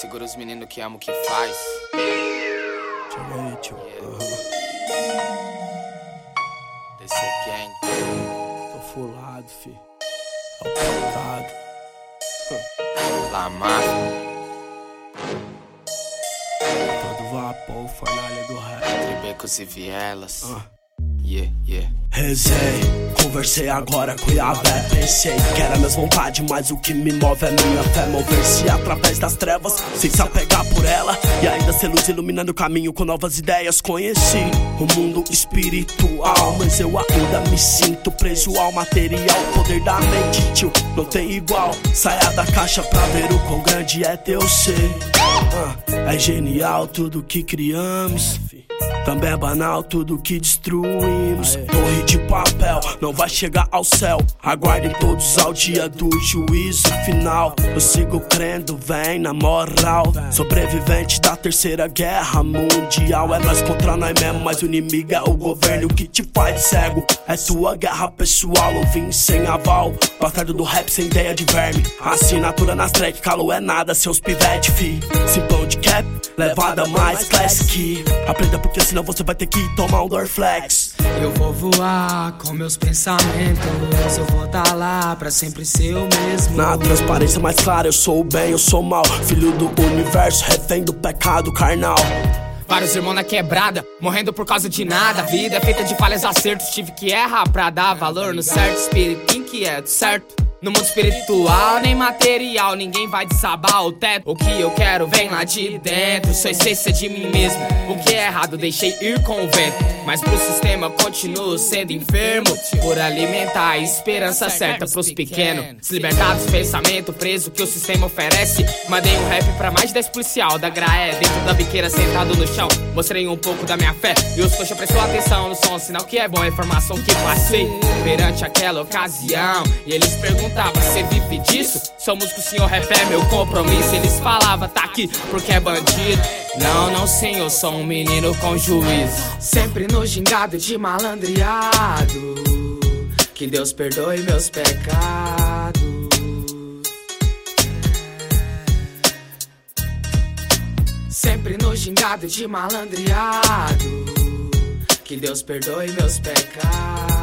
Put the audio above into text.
Segura os meninos que amam o que faz. Chega aí, tio. Desse gang. Tô fulado, fi. É o pecado. La Máfia. Todo vapor, fornalha do rap. Tribecos e vielas. Ah. Yeah, yeah. Rezei, conversei agora com Yahvé Pensei que era minhas vontades, mas o que me move é minha fé. Mover-se através das trevas, sem se apegar por ela. E ainda ser luz iluminando o caminho com novas ideias. Conheci o mundo espiritual Mas eu ainda me sinto preso ao material. Poder da mente, tio, não tem igual. Saia da caixa pra ver o quão grande é teu ser. Ah, É genial tudo que criamos também é banal tudo que destruímos. Torre de papel não vai chegar ao céu. Aguardem todos ao dia do juízo final. Eu sigo crendo, vem na moral. Sobrevivente da terceira guerra mundial. É nós contra nós mesmo, mas o inimigo é o governo que te faz cego. É tua guerra pessoal, eu vim sem aval. Bastardo do rap sem ideia de verme. Assinatura nas track, calo é nada, seus pivete, fi. Simplão de cap, levada mais classic. Aprenda porque senão você vai ter que tomar um Dorflex. Eu vou voar com meus pensamentos. Eu vou tá lá pra sempre ser o mesmo. Na transparência mais clara, eu sou o bem, eu sou o mal. Filho do universo, refém do pecado carnal. Vários irmãos na quebrada, morrendo por causa de nada. A vida é feita de falhas e acertos. Tive que errar pra dar valor no certo espírito inquieto, certo? No mundo espiritual, nem material, ninguém vai desabar o teto. O que eu quero vem lá de dentro, sou essência de mim mesmo. O que é errado, deixei ir com o vento. Mas pro sistema continuo sendo enfermo. Por alimentar a esperança certa pros pequenos. Se libertar dos pensamentos preso que o sistema oferece. Mandei um rap pra mais de 10 policial da Graé, dentro da biqueira sentado no chão. Mostrei um pouco da minha fé. E os coxa prestou atenção no som, sinal que é bom a informação que passei perante aquela ocasião. E eles perguntam perguntava, cê vive disso? Sou músico, senhor, rap é meu compromisso. Eles falavam, tá aqui porque é bandido. Não, não, senhor, sou um menino com juízo. Sempre no gingado de malandreado. Que Deus perdoe meus pecados. Sempre no gingado de malandreado. Que Deus perdoe meus pecados.